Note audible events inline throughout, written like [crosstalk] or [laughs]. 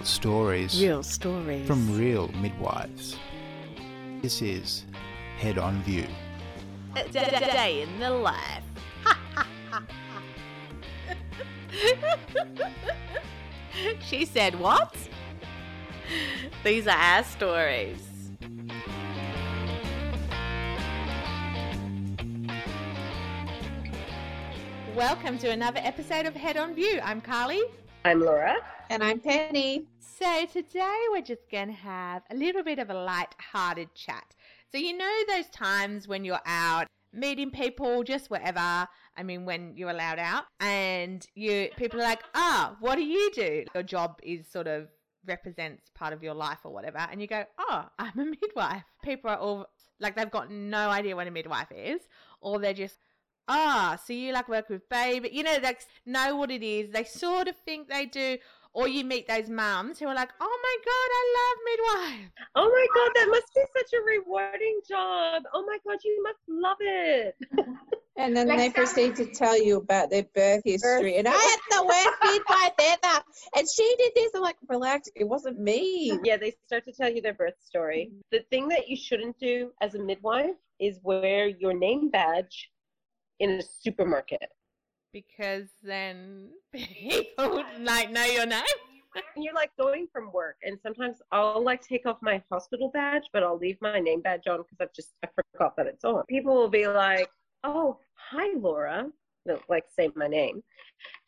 real stories Real stories. from real midwives. This is Head on View. a day, day in the life. [laughs] she said, What? These are our stories. Welcome to another episode of Head on View. I'm Carly. I'm Laura. And I'm Penny. So today we're just going to have a little bit of a light-hearted chat. So you know those times when you're out meeting people, just wherever. I mean, when you're allowed out, and you people are like, "Ah, what do you do?" Your job is sort of represents part of your life or whatever, and you go, "Oh, I'm a [laughs] midwife." People are all like they've got no idea what a midwife is, or they're just ah, so you like work with baby, you know, like know what it is. They sort of think they do. Or you meet those mums who are like, oh my God, I love midwife. Oh my god, that must be such a rewarding job. Oh my god, you must love it. [laughs] And then Like they that. proceed to tell you about their birth history. And I had the worst [laughs] midwife ever. And she did this. I'm like, relax, it wasn't me. yeah, they start to tell you their birth story. The thing that you shouldn't do as a midwife is wear your name badge in a supermarket. Because then people like know your name. And you're like going from work, and sometimes I'll like take off my hospital badge, but I'll leave my name badge on because I've just I forgot that it's on. People will be like, "Oh, hi, Laura," they'll like say my name,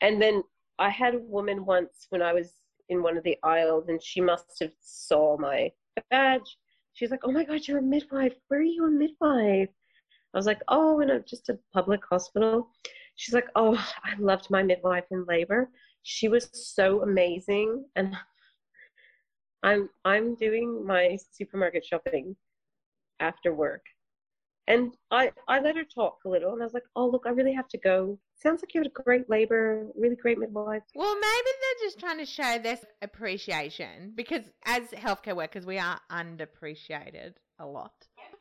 and then I had a woman once when I was in one of the aisles, and she must have saw my badge. She's like, "Oh my God, you're a midwife. Where are you a midwife?" I was like, "Oh, in a just a public hospital." She's like, "Oh, I loved my midwife in labor." she was so amazing and i'm i'm doing my supermarket shopping after work and i i let her talk a little and i was like oh look i really have to go sounds like you had a great labor really great midwife Well, maybe they're just trying to show their appreciation because as healthcare workers, we are underappreciated a lot.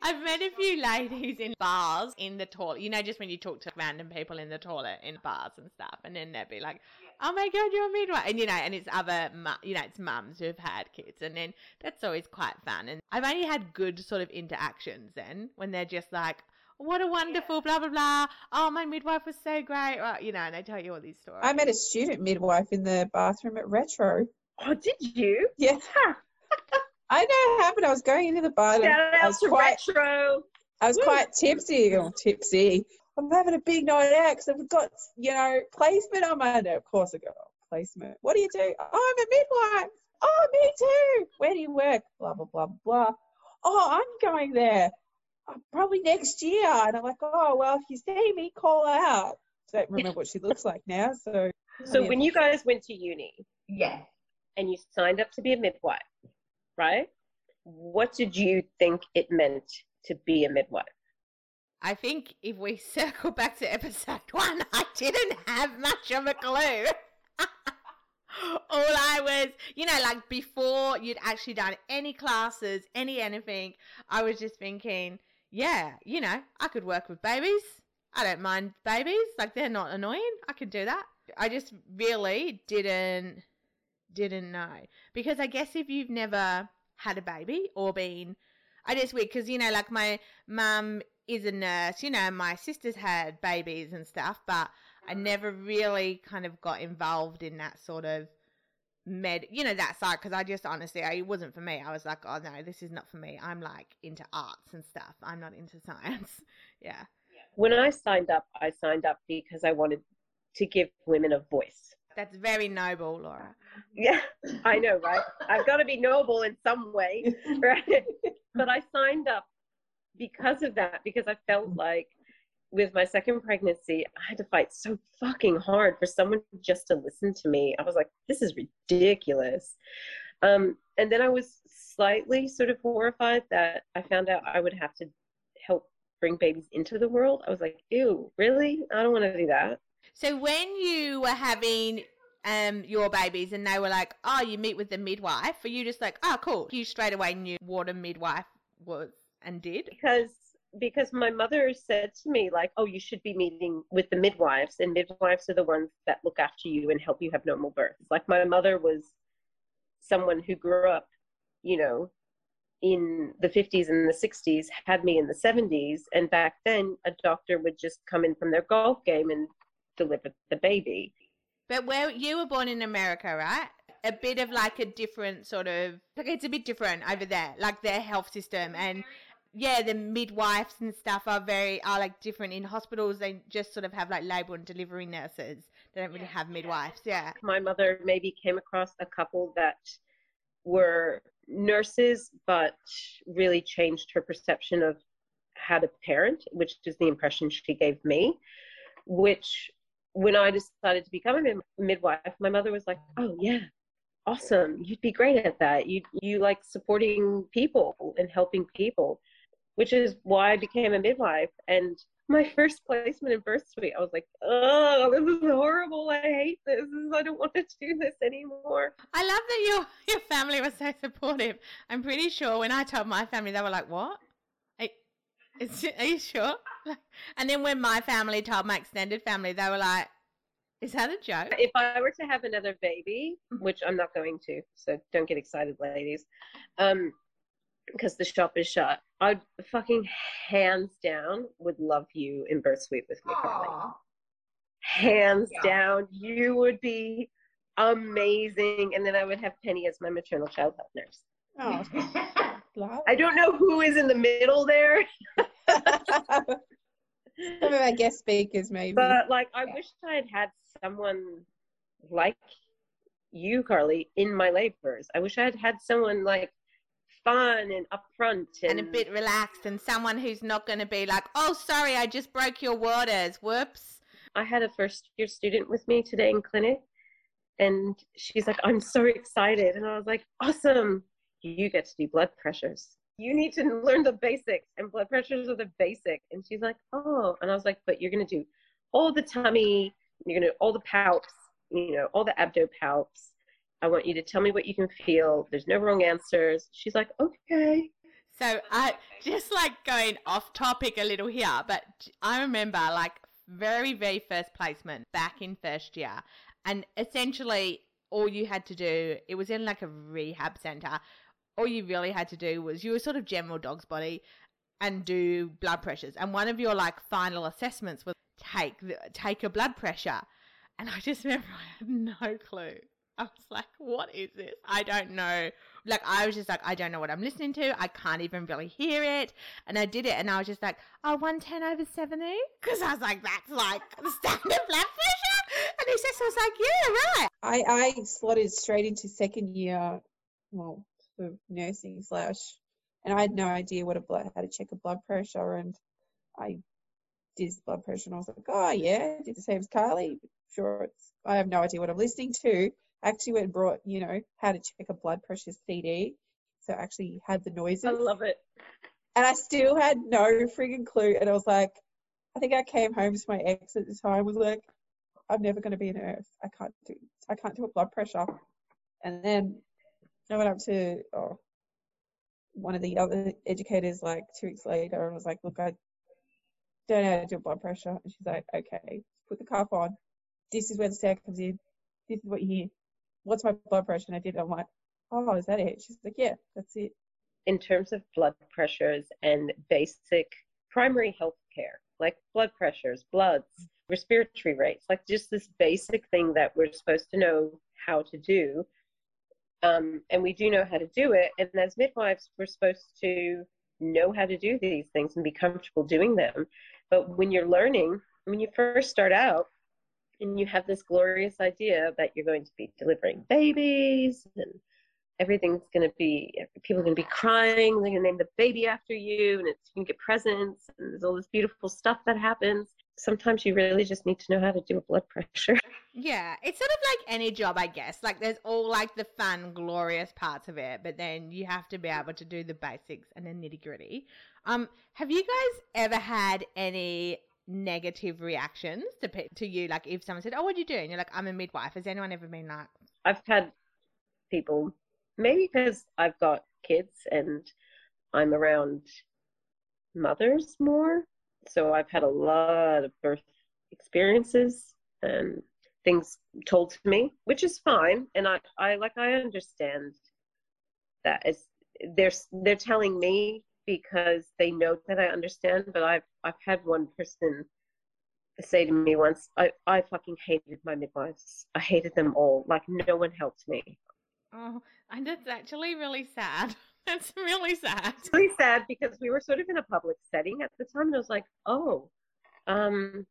I've met a few ladies in bars in the toilet. You know, just when you talk to random people in the toilet in bars and stuff, and then they'd be like, "Oh my god, you're a midwife," and you know, and it's other, mu- you know, it's mums who've had kids, and then that's always quite fun. And I've only had good sort of interactions then when they're just like. What a wonderful blah blah blah. Oh, my midwife was so great. Well, you know, and they tell you all these stories. I met a student midwife in the bathroom at Retro. oh did you Yeah. [laughs] I know how happened. I was going into the bar. and shout I was to quite, retro I was Woo. quite tipsy. Oh, tipsy. I'm having a big night out because I've got, you know, placement on my no, Of course I got placement. What do you do? Oh, I'm a midwife. Oh, me too. Where do you work? Blah, blah, blah, blah. Oh, I'm going there. Uh, Probably next year. And I'm like, oh, well, if you see me, call out. I Don't remember what she looks like now. So, so Yeah. when you guys went to uni Yeah. and you signed up to be a midwife right what did you think it meant to be a midwife I think if we [laughs] circle back to episode one, [laughs] I didn't have much of a clue. [laughs] All I was, you know, like before you'd actually done any classes, any anything, I was just thinking, yeah, you know, I could work with babies. I don't mind babies. Like they're not annoying. I could do that. I just really didn't didn't know. Because I guess if you've never had a baby or been I just weird because you know, like my mum is a nurse. You know, my sisters had babies and stuff, but I mm. never really kind of got involved in that sort of med, you know, that side. Because I just honestly, I, it wasn't for me. I was like, oh no, this is not for me. I'm like into arts and stuff. I'm not into [laughs] science. yeah. when i signed up i signed up because i wanted to give women a voice That's very noble, Laura. yeah i know right? I've got to be noble in some way [laughs] right? But i signed up because of that because i felt like with my second pregnancy i had to fight so fucking hard for someone just to listen to me. I was like this is ridiculous. Um, and then i was slightly sort of horrified that i found out i would have to help bring babies into the world. I was like ew really? I don't want to do that So when you were having um your babies and they were like, oh, you meet with the midwife, were you just like, oh, cool? You straight away knew what a midwife was and did. because because my mother said to me like oh you should be meeting with the midwives and midwives are the ones that look after you and help you have normal births like my mother was someone who grew up, you know, in the 50s and the 60s had me in the 70s. And back then, a doctor would just come in from their golf game and deliver the baby. But where you were born in America, right? A bit of like a different sort of like it's a bit different over there, like their health system and yeah, the midwives and stuff are very are like different in hospitals. They just sort of have like labor and delivery nurses. They don't really have midwives. Yeah. My mother maybe came across a couple that were nurses, but really changed her perception of how to parent, which is the impression she gave me. Which, when I decided to become a midwife, my mother was like, "Oh yeah, awesome! You'd be great at that. You you like supporting people and helping people." Which is why I became a midwife. And my first placement in birth suite, I was like, oh, this is horrible. I hate this. I don't want to do this anymore. I love that your your family was so supportive. I'm pretty sure when I told my family, they were like, "What? Are, are you sure?" And then when my family told my extended family, they were like, "Is that a joke?" If I were to have another baby, which I'm not going to, so don't get excited, ladies. Um, because the shop is shut. I fucking hands down would love you in birth suite with me, Carly. Hands yeah. down, you would be amazing, and then I would have Penny as my maternal child health nurse. Oh, [laughs] I don't know who is in the middle there. [laughs] Some of our guest speakers, maybe. But like, I wish I had had someone like you, Carly, in my labors. I wish I had had someone like fun and upfront and, and a bit relaxed and someone who's not going to be like, oh, sorry, I just broke your waters. Whoops. I had a first year student with me today in clinic and she's like, I'm so excited. And I was like, awesome. You get to do blood pressures. You need to [laughs] learn the basics and blood pressures are the basic. And she's like, oh. And I was like, but you're going to do all the tummy, you're going to do all the palps, you know, all the abdo palps I want you to tell me what you can feel. There's no wrong answers. She's like, okay. So I just like going off topic a little here, but I remember like very, very first placement back in first year. And essentially all you had to do, it was in like a rehab center. All you really had to do was you were sort of general dog's body and do blood pressures. And one of your like final assessments was take take a blood pressure. And I just [laughs] remember I had no clue. I was like, what is this? I don't know. Like, I was just like, I don't know what I'm listening to. I can't even really hear it. And I did it, and I was just like, oh, 110 over 70? Because I was like, that's like the standard blood pressure. And he just was like, yeah, right. I, I slotted straight into second year, well, nursing slash, and I had no idea what a blood, how to check a blood pressure. And I did blood pressure, and I was like, oh, yeah, did the same as Carly. Sure, it's, I have no idea what I'm listening to. I actually went and brought, you know, how to check a blood pressure CD. So I actually had the noises. I love it. And I still had no frigging clue. And I was like, I think I came home to my ex at the time, was like, I'm never going to be a nurse. I can't do, I can't do a blood pressure. And then I went up to oh, one of the other educators like two weeks later and was like, look, I don't know how to do blood pressure. And she's like, okay, put the cuff on. This is where the sound comes in. This is what you hear what's my blood pressure? And I did it. I'm like, oh, is that it? She's like, yeah, that's it. In terms of blood pressures and basic primary health care, like blood pressures, bloods, respiratory rates, like just this basic thing that we're supposed to know how to do. Um, and we do know how to do it. And as midwives, we're supposed to know how to do these things and be comfortable doing them. But when you're learning, when you first start out, and you have this glorious idea that you're going to be delivering babies and everything's going to be people are going to be crying they're going to name the baby after you and it's going to get presents and there's all this beautiful stuff that happens sometimes you really just need to know how to do a blood pressure [laughs] yeah it's sort of like any job i guess like there's all like the fun glorious parts of it but then you have to be able to do the basics and the nitty gritty um have you guys ever had any negative reactions to to you? Like if someone said, "Oh, what are you doing?" You're like, "I'm a midwife." Has anyone ever been like? I've had people, maybe because I've got kids and I'm around mothers more, so I've had a lot of birth experiences, and things told to me, which is fine. And I, I like I understand that it's they're they're telling me because they know that I understand. But I've I've had one person say to me once, I, I fucking hated my midwives. I hated them all. Like no one helped me. Oh, and it's actually really sad. [laughs] That's really sad. It's really sad because we were sort of in a public setting at the time, and I was like, oh, um,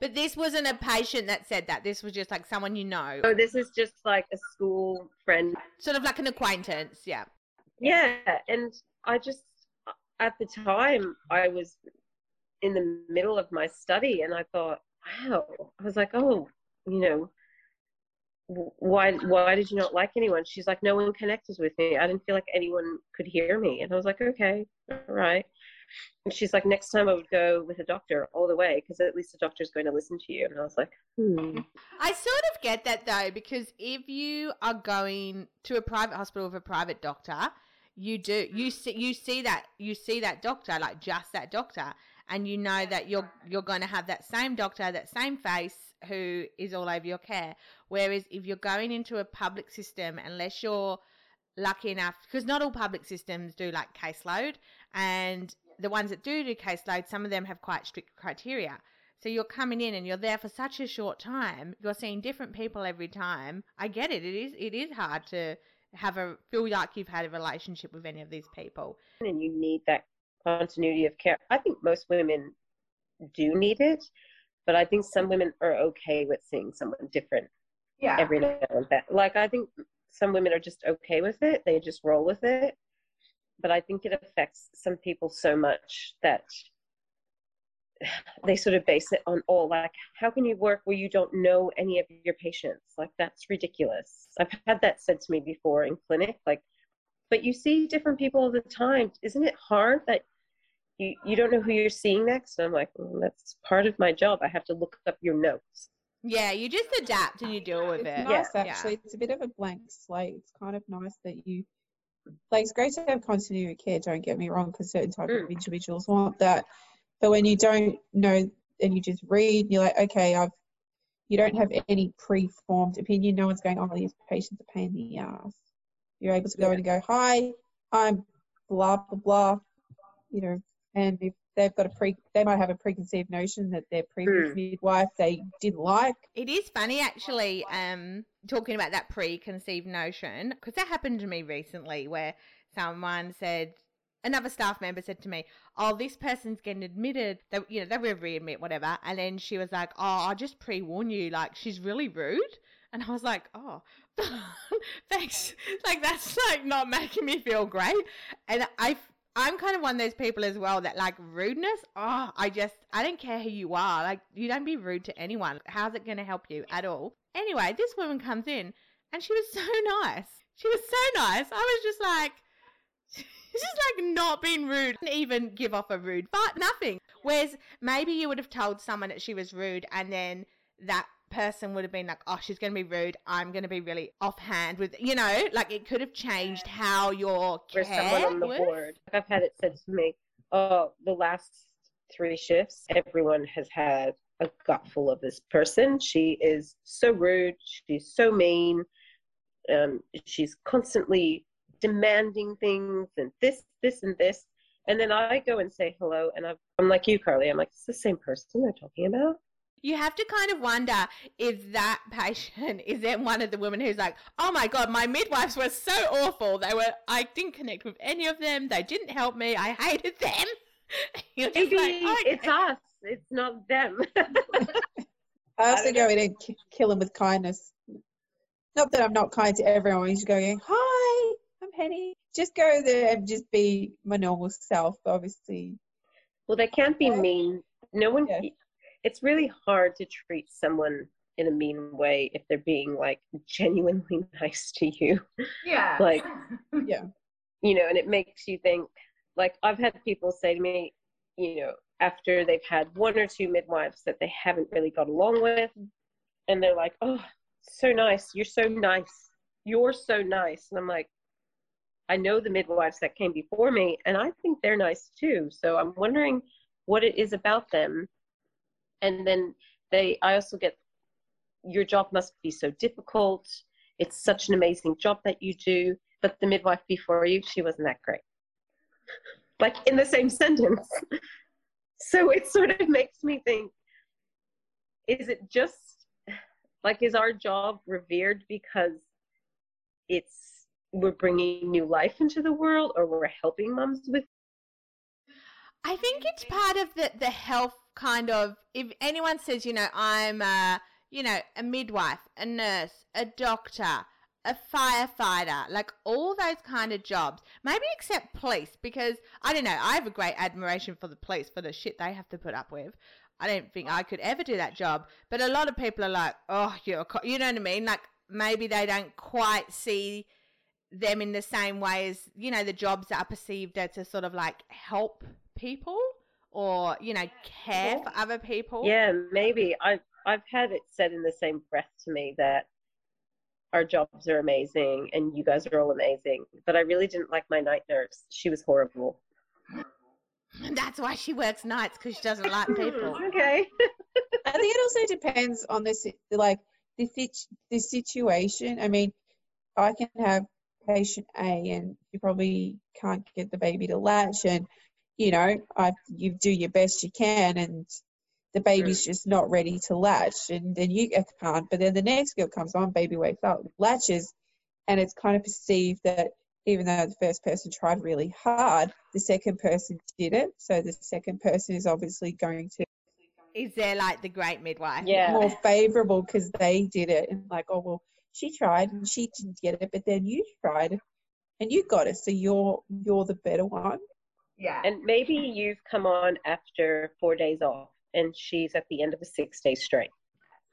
But this wasn't a patient that said that. This was just like someone you know, so this is just like a school friend. sort of like an acquaintance. Yeah. Yeah, and I just at the time I was in the middle of my study, and I thought, wow, I was like, oh, you know. Why why did you not like anyone? She's like, no one connected with me. I didn't feel like anyone could hear me. And I was like, okay, all right. And she's like, next time I would go with a doctor all the way because at least the doctor's going to listen to you. And I was like, hmm. I sort of get that though, because if you are going to a private hospital with a private doctor, you do you see you see that you see that doctor like just that doctor, and you know that you're you're going to have that same doctor, that same face who is all over your care. Whereas if you're going into a public system, unless you're lucky enough, because not all public systems do like caseload, and the ones that do do caseload, some of them have quite strict criteria. So you're coming in and you're there for such a short time. You're seeing different people every time. I get it. It is it is hard to have a feel like you've had a relationship with any of these people. and you need that continuity of care. I think most women do need it, but I think some women are okay with seeing someone different Yeah. every now and then. Like I think some women are just okay with it; they just roll with it. But I think it affects some people so much that they sort of base it on all like how can you work where you don't know any of your patients like that's ridiculous i've had that said to me before in clinic like but you see different people all the time isn't it hard that you, you don't know who you're seeing next and i'm like well, that's part of my job i have to look up your notes Yeah, you just adapt and you deal with It's it. nice Yeah. actually. It's a bit of a blank slate. It's kind of nice that you like. It's great to have continuity of care. Don't get me wrong, because certain type of Mm. individuals want that. But when you don't know and you just read, you're like, okay, I've. You don't have any pre-formed opinion. No one's going, oh, these patients are pain in the ass. You're able to go in and go, hi, I'm blah blah blah. You know, and if they've got a pre, they might have a preconceived notion that their previous Mm. midwife they didn't like. It is funny actually, um, talking about that preconceived notion, because that happened to me recently where someone said, another staff member said to me, Oh, this person's getting admitted. They, you know, they were readmit, whatever. And then she was like, Oh, I'll just pre warn you, like, she's really rude. And I was like, Oh, [laughs] thanks. Like, that's like not making me feel great. And I, I'm kind of one of those people as well that like rudeness. Oh, I just, I don't care who you are. Like, you don't be rude to anyone. How's it going to help you at all? Anyway, this woman comes in and she was [laughs] so nice. She was so nice. I was just like, [laughs] she's like not being rude. Didn't even give off a rude but nothing. Whereas maybe you would have told someone that she was rude and then that person would have been like, oh, she's going to be rude. I'm going to be really offhand with, you know, like it could have changed how your care someone on the was. board. I've had it said to me oh the last three shifts everyone has had a gutful of this person. She is so rude. She's so mean. Um, she's constantly demanding things and this this and this. And then i go and say hello and i'm like you carly. I'm like it's the same person they're talking about You have to kind of wonder if that patient [laughs] is then one of the women who's like, oh my God, my midwives were so awful. They were, I didn't connect with any of them. They didn't help me. I hated them. [laughs] You're just maybe like, "Okay." it's us it's not them [laughs] I also don't go in and ki- kill them with kindness. Not that I'm not kind to everyone. You just go, going, hi, I'm Penny. Just go there and just be my normal self. Obviously, Well, they can't be Yeah. mean. No one. Yeah. It's really hard to treat someone in a mean way if they're being like genuinely [laughs] nice to you. Yeah. Like, [laughs] yeah. you know, and it makes you think. Like, I've had people say to me, you know, after they've had one or two midwives that they haven't really got along with, and they're like, "Oh, so nice. You're so nice. You're so nice." And I'm like, I know the midwives that came before me, and I think they're nice too. So I'm wondering what it is about them. And then they, I also get your job must be so difficult. It's such an amazing job that you do. But the midwife before you, she wasn't that great. Like in the same sentence. [laughs] So it sort of makes me think is it just like, is our job revered because it's we're bringing new life into the world or we're helping moms with I think it's part of the the health kind of. If anyone says, you know, I'm a, you know, a midwife, a nurse, a doctor, a firefighter, like all those kind of jobs. Maybe except police, because I don't know. I have a great admiration for the police for the shit they have to put up with. I don't think I could ever do that job. But a lot of people are like, oh, you're, a co-" you know what I mean? Like maybe they don't quite see them in the same way as you know the jobs that are perceived as to sort of like help people or you know care for other people. Yeah, maybe. I've I've had it said in the same breath to me that our jobs are amazing and you guys are all amazing. But I really didn't like my night nurse. She was horrible. That's why she works nights because she doesn't like people. [laughs] Okay. I think it also depends on this like the sit- the situation. I mean, I can have patient A and you probably can't get the baby to latch, and you know, I you do your best you can, and the baby's just not ready to latch, and then you can't. But then the next girl comes on, baby wakes up, latches, and it's kind of perceived that even though the first person tried really hard, the second person did it. So the second person is obviously going to Is there like the great midwife? Yeah. more favorable because they did it and like oh well she tried and she didn't get it but then you tried and you got it so you're you're the better one Yeah. And maybe you've come on after four days off and she's at the end of a six day strain.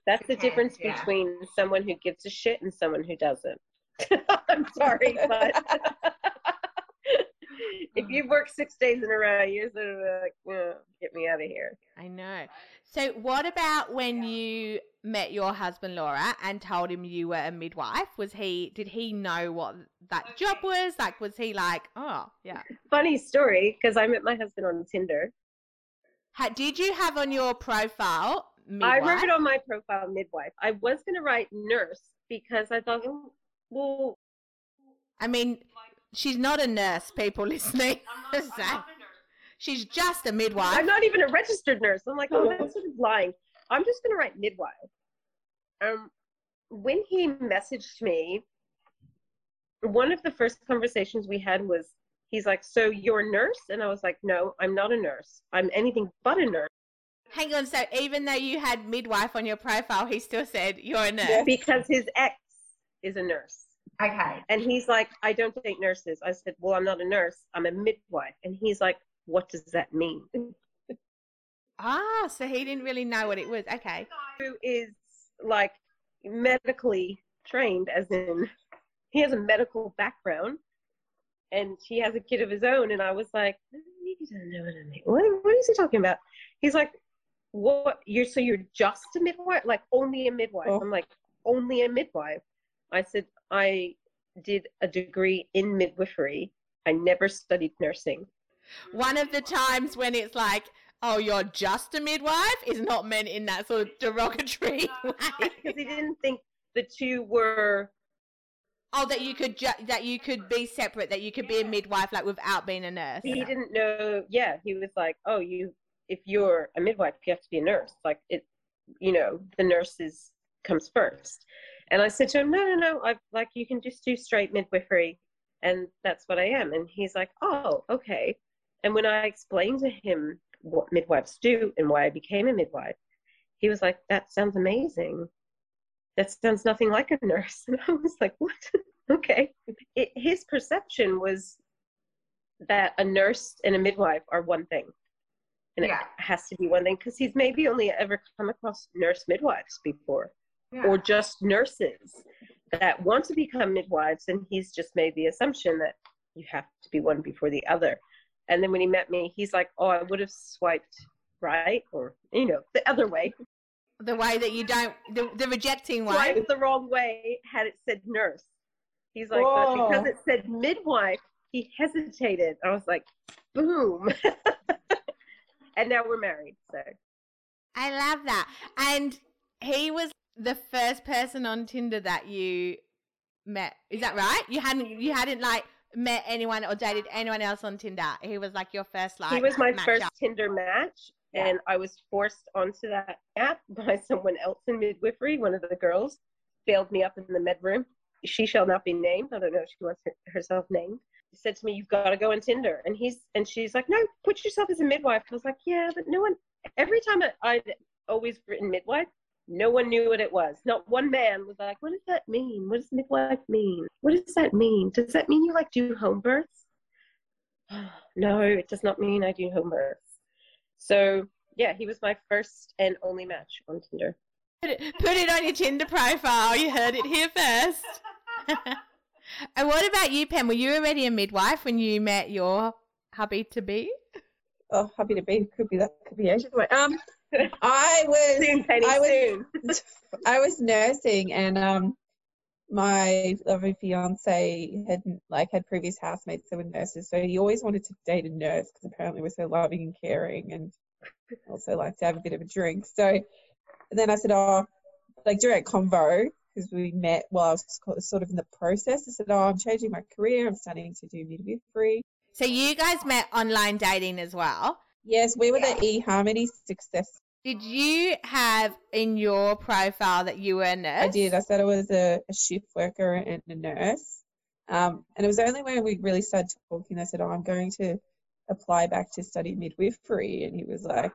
That's the difference yeah. between someone who gives a shit and someone who doesn't. [laughs] I'm sorry, but [laughs] if you've worked six days in a row, you're sort of like, "Oh, get me out of here. I know. So, what about when you met your husband Laura and told him you were a midwife? Was he? Did he know what that job was? Like, was he like, oh, yeah? Funny story, because I met my husband on Tinder. Ha, did you have on your profile midwife? I wrote it on my profile midwife. I was going to write nurse because I thought, oh, well, I mean, she's not a nurse. People listening, So, [laughs] she's just a midwife. I'm not even a registered nurse. I'm like, oh, that's sort of lying. I'm just going to write midwife. Um, when he messaged me, one of the first conversations we had was, he's like, so you're a nurse? And I was like, no, I'm not a nurse. I'm anything but a nurse Hang on. So, even though you had midwife on your profile, he still said you're a nurse. Yeah. because his ex is a nurse. Okay. And he's like, I don't take nurses. I said, well, I'm not a nurse. I'm a midwife. And he's like, what does that mean? [laughs] Ah, so he didn't really know what it was. Okay. Who is like medically trained, as in he has a medical background and he has a kid of his own. And I was like, you don't know what I mean. What, what is he talking about? He's like, what? You're so you're just a midwife? Like only a midwife? Oh. I'm like, only a midwife. I said, I did a degree in midwifery. I never studied nursing. One of the times when it's like, oh, you're just a midwife is not meant in that sort of derogatory [laughs] way. because he didn't think the two were Oh, that you could ju- that you could be separate, that you could be a midwife like without being a nurse. he didn't know yeah he was like oh you if you're a midwife you have to be a nurse like it you know the nurse is comes first and i said to him no no no i like you can just do straight midwifery. And that's what i am. And he's like oh okay. And when i explained to him what midwives do and why i became a midwife he was like that sounds amazing. That sounds nothing like a nurse. [laughs] And i was like what? [laughs] Okay. It, his perception was that a nurse and a midwife are one thing. And Yeah. it has to be one thing because he's maybe only ever come across nurse midwives before or just nurses that want to become midwives. And he's just made the assumption that you have to be one before the other. And then when he met me, he's like, oh, I would have swiped right or, you know, the other way. the way that you don't the, the rejecting way. Swiped the wrong way had it said nurse. He's like, but because it said midwife, he hesitated. I was like, boom. [laughs] and now we're married. So I love that. And he was the first person on Tinder that you met. Is that right? You hadn't you hadn't like met anyone or dated anyone else on Tinder. He was like your first like he was my first up. Tinder match, Yeah. and I was forced onto that app [laughs] by someone else in midwifery. One of the girls bailed me up in the med room. She shall not be named. I don't know if she wants her, herself named. Said to me, "You've got to go on Tinder," and he's and she's like, "No, put yourself as a midwife." I was like, "Yeah, but no one." Every time I, I'd always written midwife, no one knew what it was. Not one man was like, "What does that mean? What does midwife mean? What does that mean? Does that mean you like do home births?" [sighs] no, it does not mean I do home births. So yeah, he was my first and only match on Tinder. Put it, put it on your Tinder profile. You heard it here first. [laughs] and what about you, Pam? Were you already a midwife when you met your hubby to be? Oh, hubby to be Could be that. Could be Asian. Wait, Um, I was Soon, Penny, I was soon. [laughs] I was nursing, and um, my lovely fiance had like had previous housemates that were nurses, so he always wanted to date a nurse because apparently we're so loving and caring, and also like to have a bit of a drink. So and then I said, oh, like direct convo because we met while I was sort of in the process. I said, oh, I'm changing my career. I'm starting to do midwifery. So you guys met online dating as well. Yes, we were the eHarmony success Did you have in your profile that you were a nurse? I did. I said I was a, a shift worker and a nurse. Um, and it was only when we really started talking, I said, Oh, I'm going to apply back to study midwifery. And he was like,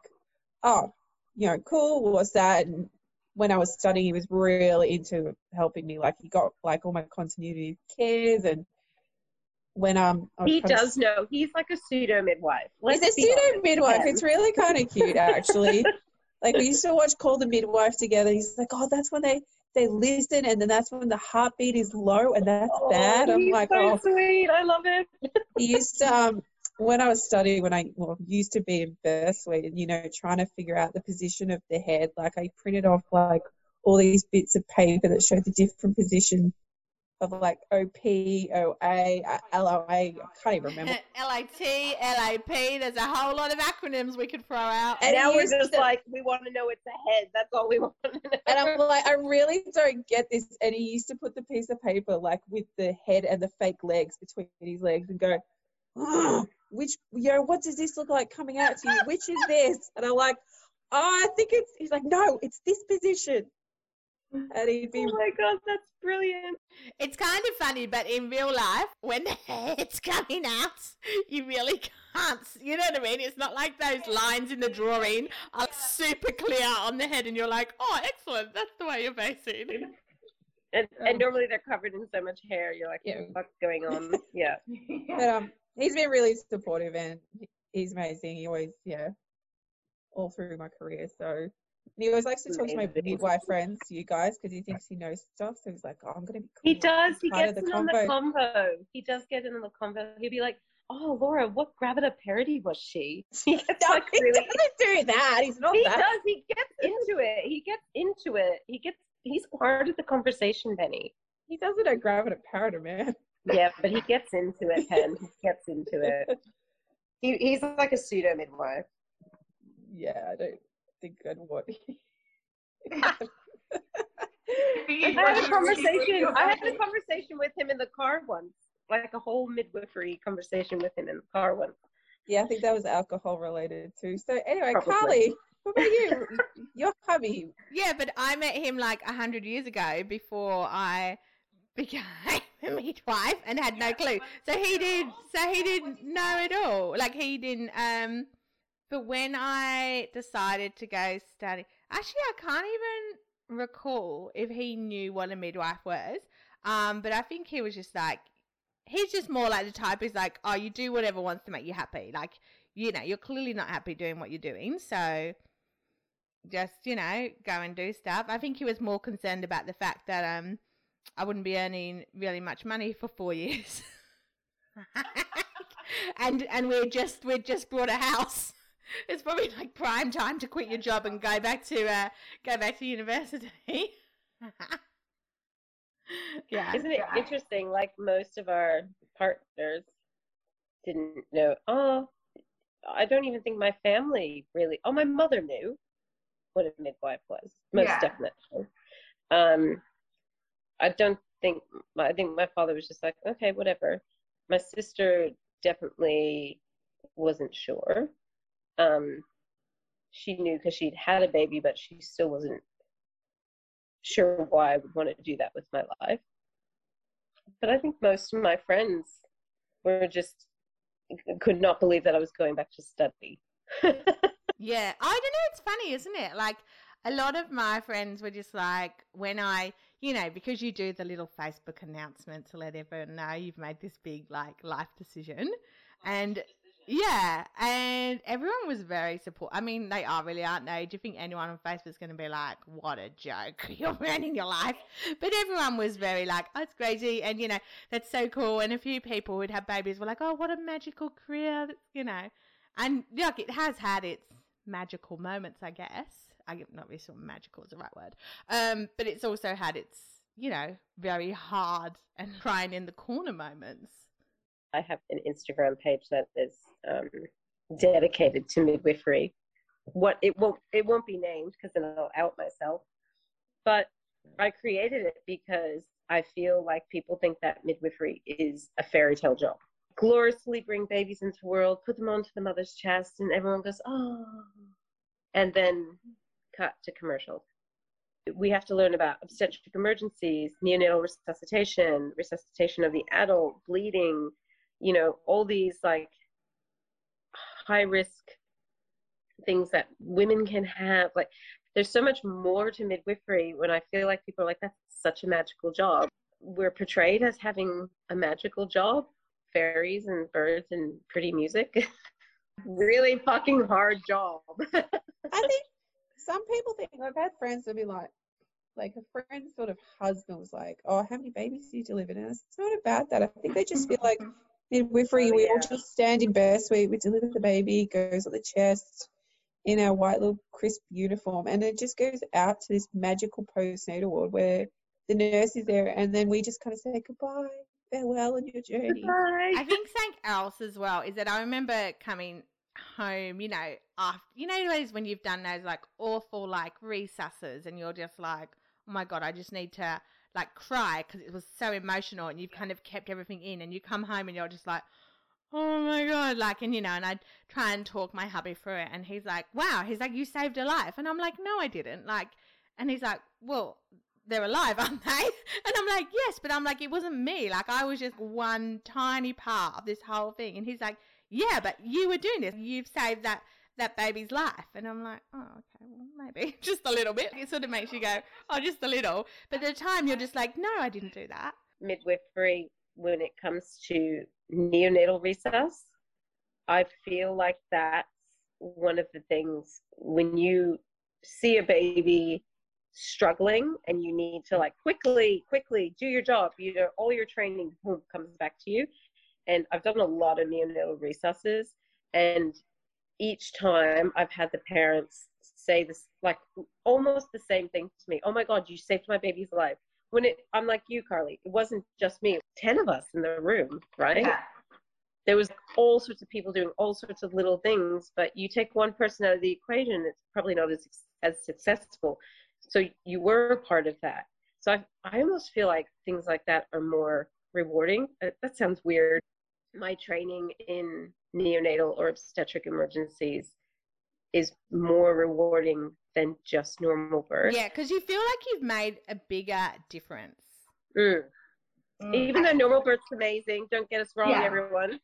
Oh, you know, cool. What's that? And when I was studying, he was really into helping me. Like, he got like all my continuity of cares. And when um, was He does know. He's like a pseudo midwife. He's Let's a pseudo midwife. It's really kind of cute, actually. [laughs] like we used to watch Call the Midwife together. He's like, oh, that's when they they listen, and then that's when the heartbeat is low, and that's Oh, bad. I'm he's like, so oh, sweet. I love it. he used to um when I was studying, when I well used to be in birth suite, and you know, trying to figure out the position of the head. Like I printed off like all these bits of paper that showed the different position of like OP, OA, uh, LOA. I can't even remember. [laughs] LIT, LAP. There's a whole lot of acronyms we could throw out. And now he we're just to- like, we want to know it's a head. That's all we [laughs] want to know. And I'm like, I really don't get this. And he used to put the piece of paper like with the head and the fake legs between his legs and go, "Ugh, which, you know, what does this look like coming out to you? Which is this? And I'm like, oh, I think it's, he's like, no, it's this position. And he'd be, oh my god, that's brilliant. It's kind of funny, but in real life, when the [laughs] hair's coming out, you really can't. You know what I mean? It's not like those lines in the drawing are super clear on the head, and you're like, "Oh, excellent! That's the way you're facing." And, and normally they're covered in so much hair. You're like, Yeah. what's going on? [laughs] Yeah. but um, he's been really supportive and he's amazing. He always, yeah, all through my career. So he always likes to talk to my Amazing. midwife friends, you guys, because he thinks he knows stuff. So he's like, oh, I'm going to be cool. He does. He gets the in on the convo. combo. He does get in on the combo. He'll be like, "Oh, Laura, what gravida parity was she?" [laughs] He gets No, like he really. doesn't do that. He's not He that. does. He gets into it. He gets into it. He gets. He's part of the conversation, Benny. He doesn't know gravity parody, man. Yeah, but he gets into it, Pen. He gets into it. [laughs] He, he's like a pseudo midwife. Yeah, I don't think I'd want. I had a conversation. I had a conversation with him in the car once, like a whole midwifery conversation with him in the car once. yeah, I think that was alcohol related too. So anyway, Probably. Carly, what about you? Your hubby. Yeah, but I met him like a hundred years ago before I became [laughs] a midwife and had no clue. So he did. So he didn't know at all. Like he didn't. Um, but when I decided to go study, actually, I can't even recall if he knew what a midwife was. Um, but I think he was just like, he's just more like the type who's like, oh, you do whatever wants to make you happy. Like, you know, you're clearly not happy doing what you're doing, so just you know go and do stuff. I think he was more concerned about the fact that um I wouldn't be earning really much money for four years, [laughs] [laughs] and and we just we just bought a house. It's probably like prime time to quit your job and go back to uh go back to university. [laughs] yeah, Isn't it interesting? Like most of our partners didn't know. Oh, I don't even think my family really. Oh, my mother knew what a midwife was, most Yeah. definitely. Um, I don't think I think my father was just like, okay, whatever. My sister definitely wasn't sure. Um, she knew because she'd had a baby, but she still wasn't sure why I would want to do that with my life. But I think most of my friends were just could not believe that I was going back to study. [laughs] Yeah, I don't know. It's funny, isn't it? Like a lot of my friends were just like, when I, you know, because you do the little Facebook announcement to let everyone know you've made this big like life decision, and yeah, and everyone was very support. I mean, they are really, aren't they? Do you think anyone on Facebook is going to be like, "What a joke! [laughs] You're ruining your life"? But everyone was very like, "Oh, it's crazy," and you know, that's so cool. And a few people who'd have babies were like, "Oh, what a magical career!" You know, and like it has had its magical moments, I guess. I not really sure magical is the right word, um, but it's also had its, you know, very hard and [laughs] crying in the corner moments. I have an Instagram page that is um, dedicated to midwifery. What it won't it won't be named because then I'll out myself. But I created it because I feel like people think that midwifery is a fairy tale job. Gloriously bring babies into the world, put them onto the mother's chest, and everyone goes, oh. And then cut to commercials. We have to learn about obstetric emergencies, neonatal resuscitation, resuscitation of the adult, bleeding, you know, all these like high risk things that women can have. Like, there's so much more to midwifery when I feel like people are like, that's such a magical job. We're portrayed as having a magical job, fairies and birds and pretty music. [laughs] really fucking hard job. I [laughs] think some people think I've had friends that be like, like a friend's sort of husband was like, "Oh, how many babies do you deliver?" And it's not about that. I think they just feel like midwifery. Oh, we all just stand in birth suite, we deliver the baby, goes on the chest in our white little crisp uniform, and it just goes out to this magical postnatal ward where the nurse is there, and then we just kind of say goodbye, farewell on your journey. I think something else as well is that I remember coming home, you know, after you know those when you've done those like awful like recesses, and you're just like, oh my god, I just need to like cry because it was so emotional and you've kind of kept everything in and you come home and you're just like, oh my god, like and you know, and I'd try and talk my hubby through it and he's like, wow, he's like, you saved a life, and I'm like, no, I didn't, like, and he's like, well. They're alive, [laughs] aren't they? And I'm like, yes, but I'm like, it wasn't me. Like, I was just one tiny part of this whole thing. And he's like, yeah, but you were doing this. You've saved that that baby's life. And I'm like, oh, okay, well, maybe [laughs] just a little bit. It sort of makes you go, oh, just a little. But at the time, you're just like, no, I didn't do that. midwifery when it comes to neonatal resus. I feel like that's one of the things when you see a baby struggling and you need to like quickly, quickly do your job, you know, all your training comes back to you. And I've done a lot of neonatal resusces, and each time I've had the parents say this, like almost the same thing to me. Oh my God, you saved my baby's life. When it, I'm like you, Carly. It wasn't just me. Ten of us in the room, right? Yeah. There was all sorts of people doing all sorts of little things, but you take one person out of the equation, it's probably not as as successful. So you were a part of that. So I, I almost feel like things like that are more rewarding. Uh, That sounds weird. My training in neonatal or obstetric emergencies is more rewarding than just normal birth. Yeah, because you feel like you've made a bigger difference. Mm. Even though normal birth's amazing, don't get us wrong, Yeah. everyone.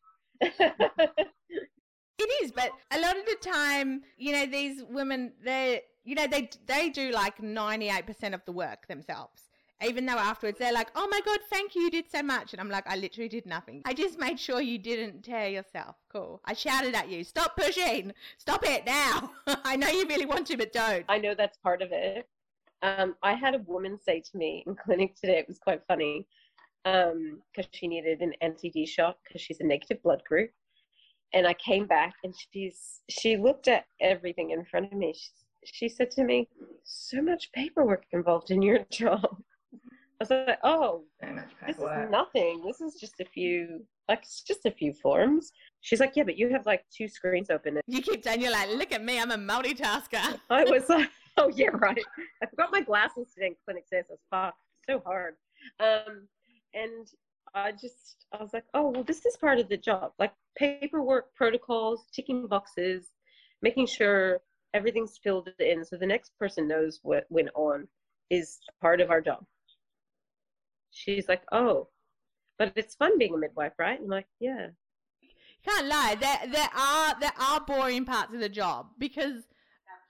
It is, but a lot of the time, you know, these women, they, you know, they they do like ninety eight percent of the work themselves. Even though afterwards they're like, "Oh my god, thank you, you did so much," and I'm like, "I literally did nothing. I just made sure you didn't tear yourself." Cool. I shouted at you, "Stop pushing! Stop it now!" [laughs] I know you really want to, but don't. I know that's part of it. Um, I had a woman say to me in clinic today, it was quite funny, because she needed an anti-D shot because she's a negative blood group. And I came back and she's she looked at everything in front of me. She, she said to me, "So much paperwork involved in your [laughs] job." I was like, "Oh, this paperwork. is nothing. This is just a few, like it's just a few forms." She's like, "Yeah, but you have like two screens open." You keep saying you're like, "Look at me, I'm a multitasker." [laughs] I was like, [laughs] Oh yeah, right. I forgot my glasses today in clinic access. Fuck, so hard. Um, and I just I was like, oh well, this is part of the job, like paperwork, protocols, ticking boxes, making sure everything's filled in, so the next person knows what went on is part of our job. She's like, oh, but it's fun being a midwife, right? I'm like, yeah. Can't lie. There there are there are boring parts of the job because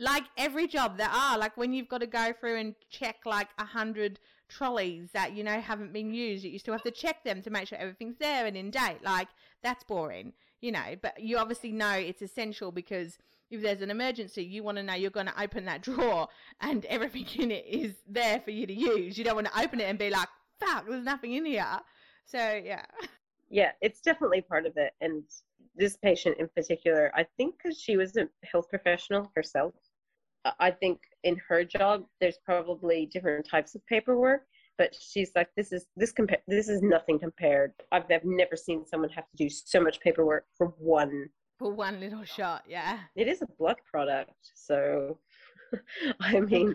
like every job there are like when you've got to go through and check like a hundred trolleys that you know haven't been used you still have to check them to make sure everything's there and in date like that's boring you know but you obviously know it's essential because if there's an emergency you want to know you're going to open that [laughs] drawer and everything in it is there for you to use you don't want to open it and be like fuck there's nothing in here so yeah Yeah, it's definitely part of it. And this patient in particular, I think because she was a health professional herself, I- think in her job there's probably different types of paperwork. But she's like, this is this compa- this is nothing compared. I've, I've never seen someone have to do so much paperwork for one. for one little shot yeah It is a blood product, so [laughs] I mean,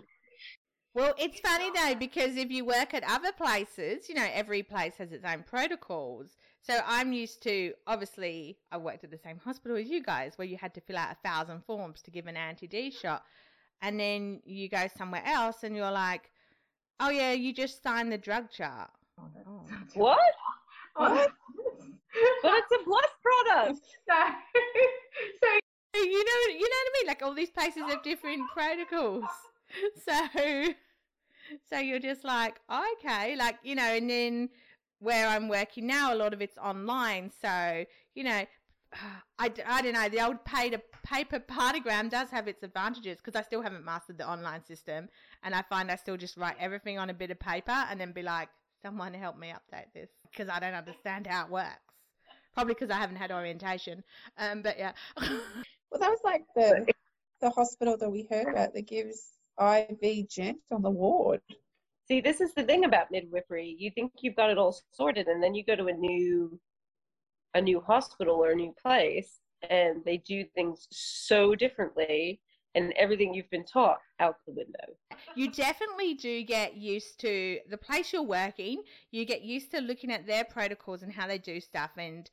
Well, it's funny though because if you work at other places, you know, every place has its own protocols. So I'm used to obviously I worked at the same hospital as you guys where you had to fill out a thousand forms to give an anti D shot. And then you go somewhere else and you're like, Oh yeah, you just signed the drug chart. Oh. [laughs] what? What? But it's a blood product. [laughs] so, so You know you know what I mean? Like all these places have different protocols. [laughs] So [laughs] so you're just like, okay, like, you know, and then where I'm working now, a lot of it's online. So, you know, [sighs] I, I don't know, the old paper, [laughs] paper partogram does have its advantages because I still haven't mastered the online system. And I find I still just write everything on a bit of paper and then be like, someone help me update this because I don't understand how it works. Probably because I haven't had orientation. Um, but yeah. [laughs] Well, that was like the the hospital that we heard about that gives IV gent on the ward. See, this is the thing about midwifery. You think you've got it all sorted, and then you go to a new, a new hospital or a new place, and they do things so differently, and everything you've been taught out the window. you definitely do get used to the place you're working. You get used to looking at their protocols and how they do stuff. And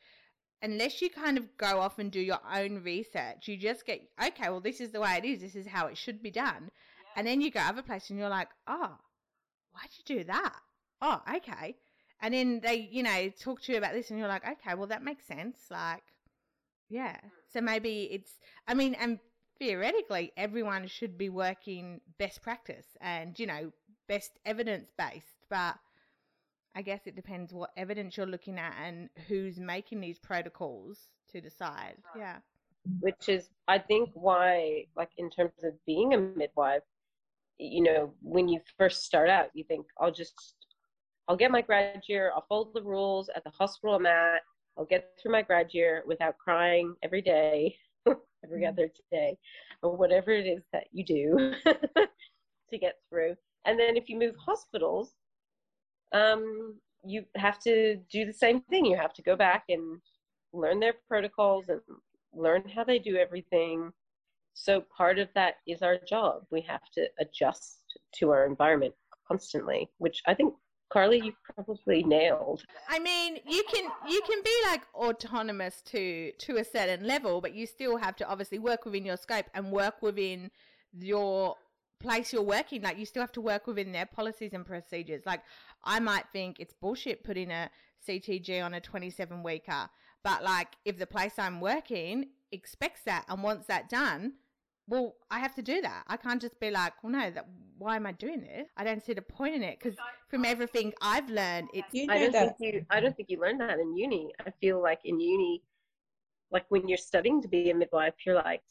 unless you kind of go off and do your own research, you just get, okay, well, this is the way it is. This is how it should be done. And then you go other place and you're like, oh, why'd you do that? Oh, okay. And then they, you know, talk to you about this and you're like, okay, well, that makes sense. Like, yeah. So maybe it's, I mean, and theoretically, everyone should be working best practice and, you know, best evidence based. But I guess it depends what evidence you're looking at and who's making these protocols to decide. Yeah. which is I think why like in terms of being a midwife, you know, when you first start out, you think I'll just I'll get my grad year, I'll follow the rules at the hospital I'm at, I'll get through my grad year without crying every day, [laughs] every other day, or whatever it is that you do [laughs] to get through. And then if you move hospitals, um, you have to do the same thing. You have to go back and learn their protocols and learn how they do everything. So part of that is our job. We have to adjust to our environment constantly, which I think Carly you probably nailed. I mean, you can you can be like autonomous to to a certain level, but you still have to obviously work within your scope and work within your place you're working. Like you still have to work within their policies and procedures. Like I might think it's bullshit putting a CTG on a 27 weeker, but like if the place I'm working expects that and wants that done, well, I have to do that. I can't just be like, well, no, that, why am I doing this? I don't see the point in it because from everything I've learned, it's You I don't that. think you I don't think you learn that in uni. I feel like in uni like when you're studying to be a midwife, you're like,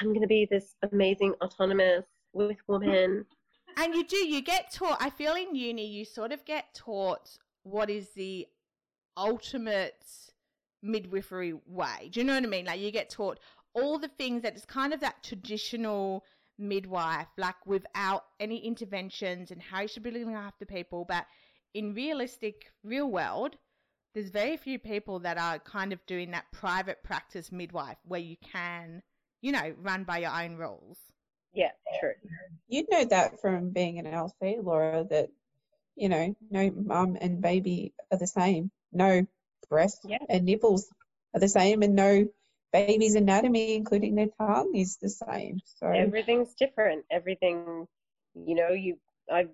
I'm gonna be this amazing autonomous with woman. And you do, you get taught, I feel in uni, you sort of get taught what is the ultimate midwifery way. Do you know what I mean? Like you get taught all the things that is kind of that traditional midwife, like without any interventions and how you should be looking after people. But in realistic, real world, there's very few people that are kind of doing that private practice midwife where you can, you know, run by your own rules. Yeah, true. You'd know that from being an LC, Laura, that, you know, no mum and baby are the same. No breast Yeah. and nipples are the same, and no baby's anatomy, including their tongue, is the same. So, Everything's different. Everything, you know, you I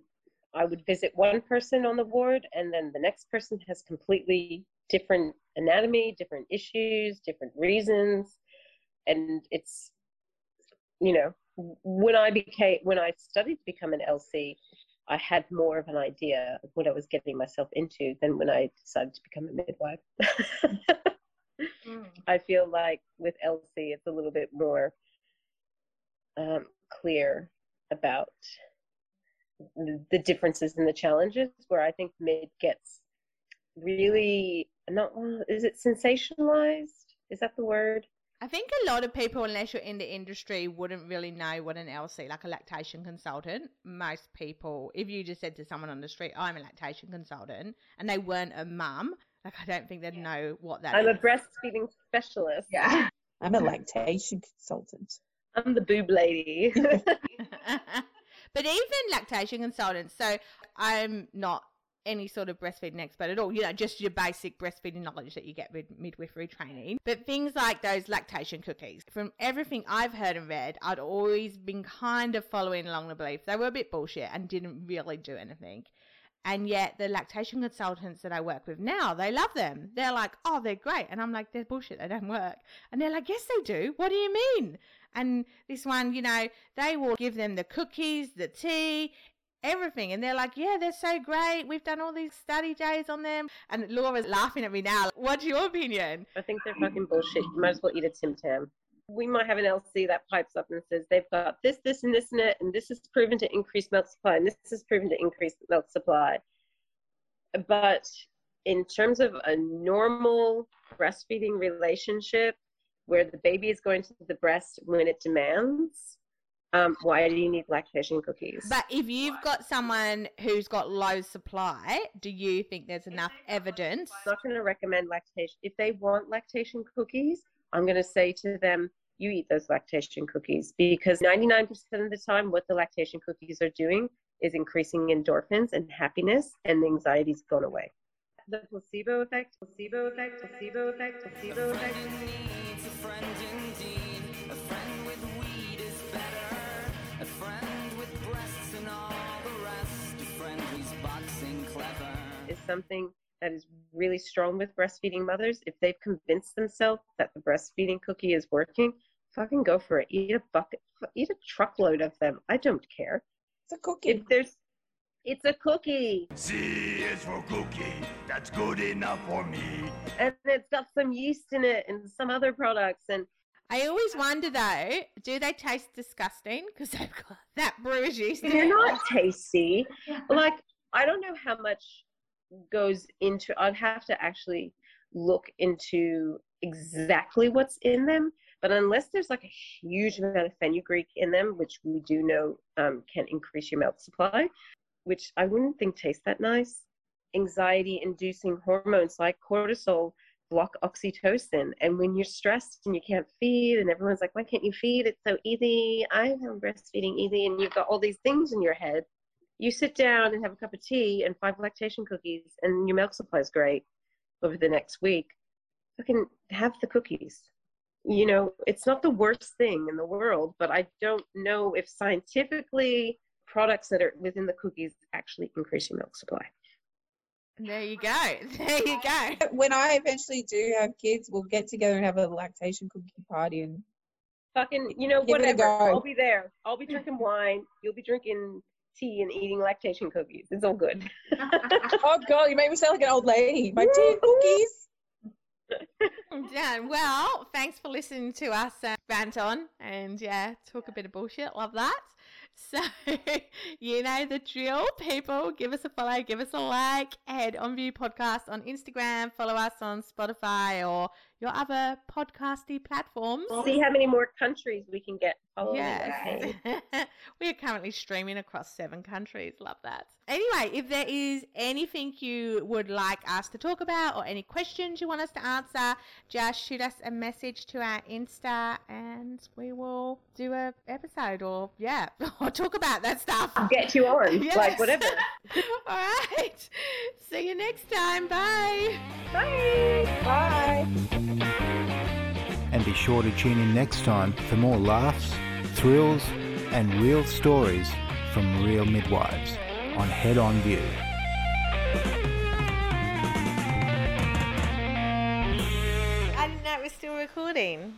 I would visit one person on the ward, and then the next person has completely different anatomy, different issues, different reasons, and it's, you know, when I became when I studied to become an LC, I had more of an idea of what I was getting myself into than when I decided to become a midwife. [laughs] I feel like with LC, it's a little bit more um, clear about the, the differences and the challenges. Where I think mid gets really not is it sensationalized? Is that the word? I think a lot of people, unless you're in the industry, wouldn't really know what an LC, like a lactation consultant. Most people, if you just said to someone on the street, I'm a lactation consultant, and they weren't a mum, like I don't think they'd know what that I'm a breastfeeding specialist. Yeah. I'm a lactation consultant. I'm the boob lady. [laughs] [laughs] but even lactation consultants, so I'm not any sort of breastfeeding expert at all, you know, just your basic breastfeeding knowledge that you get with midwifery training. But things like those lactation cookies, from everything I've heard and read, I'd always been kind of following along the belief they were a bit bullshit and didn't really do anything. And yet the lactation consultants that I work with now, they love them. They're like, oh, they're great. And I'm like, they're bullshit. They don't work. And they're like, yes, they do. What do you mean? And this one, you know, they will give them the cookies, the tea, everything. And they're like, yeah, they're so great. We've done all these study days on them. And Laura's laughing at me now. What's your opinion? I think they're fucking bullshit. You might as well eat a Tim Tam. We might have an LC that pipes up and says they've got this, this, and this in it, and this is proven to increase milk supply, and this is proven to increase milk supply. But in terms of a normal breastfeeding relationship where the baby is going to the breast when it demands, um, why do you need lactation cookies? But if you've got someone who's got low supply, do you think there's enough evidence? I'm not going to recommend lactation. If they want lactation cookies, I'm going to say to them, you eat those lactation cookies because 99% of the time, what the lactation cookies are doing is increasing endorphins and happiness, and the anxiety's gone away. The placebo effect, placebo effect, placebo effect, placebo effect. Is something that is really strong with breastfeeding mothers. If they've convinced themselves that the breastfeeding cookie is working, fucking go for it. Eat a bucket, eat a truckload of them. I don't care. It's a cookie. If there's, it's a cookie, C is for cookie. That's good enough for me. and it's got some yeast in it and some other products. And I always wonder though, do they taste disgusting? Because they've got that brewer's yeast they're not tasty. Like I don't know how much goes into. I'd have to actually look into exactly what's in them. But unless there's like a huge amount of fenugreek in them, which we do know um, can increase your milk supply, which I wouldn't think tastes that nice. Anxiety-inducing hormones like cortisol block oxytocin, and when you're stressed and you can't feed, and everyone's like, "Why can't you feed? It's so easy. I am breastfeeding easy," and you've got all these things in your head. You sit down and have a cup of tea and five lactation cookies, and your milk supply is great over the next week. Fucking have the cookies you know, it's not the worst thing in the world, but I don't know if scientifically products that are within the cookies actually increase your milk supply. There you go. [laughs] There you go. when I eventually do have kids, we'll get together and have a lactation cookie party and Fucking, you know, Give it a whatever. I'll be there. I'll be drinking wine. You'll be drinking tea and eating lactation cookies. It's all good. [laughs] oh god, you made me sound like an old lady. My tea and cookies. I'm [laughs] done. Well, thanks for listening to us uh, rant on and yeah, talk a bit of bullshit. Love that. [laughs] So, you know the drill, people. Give us a follow, give us a like. Head on View Podcast on Instagram. Follow us on Spotify or your other podcasty platforms. See how many more countries we can get. Yes. [laughs] we are currently streaming across seven countries. Love that. Anyway, if there is anything you would like us to talk about or any questions you want us to answer, just shoot us a message to our Insta and we will do a episode or yeah, [laughs] or talk about that stuff. Get you on, [laughs] Yes. like whatever. All right. See you next time. Bye. Bye. Bye. Be sure to tune in next time for more laughs, thrills, and real stories from real midwives on Head On View. I didn't know it was still recording.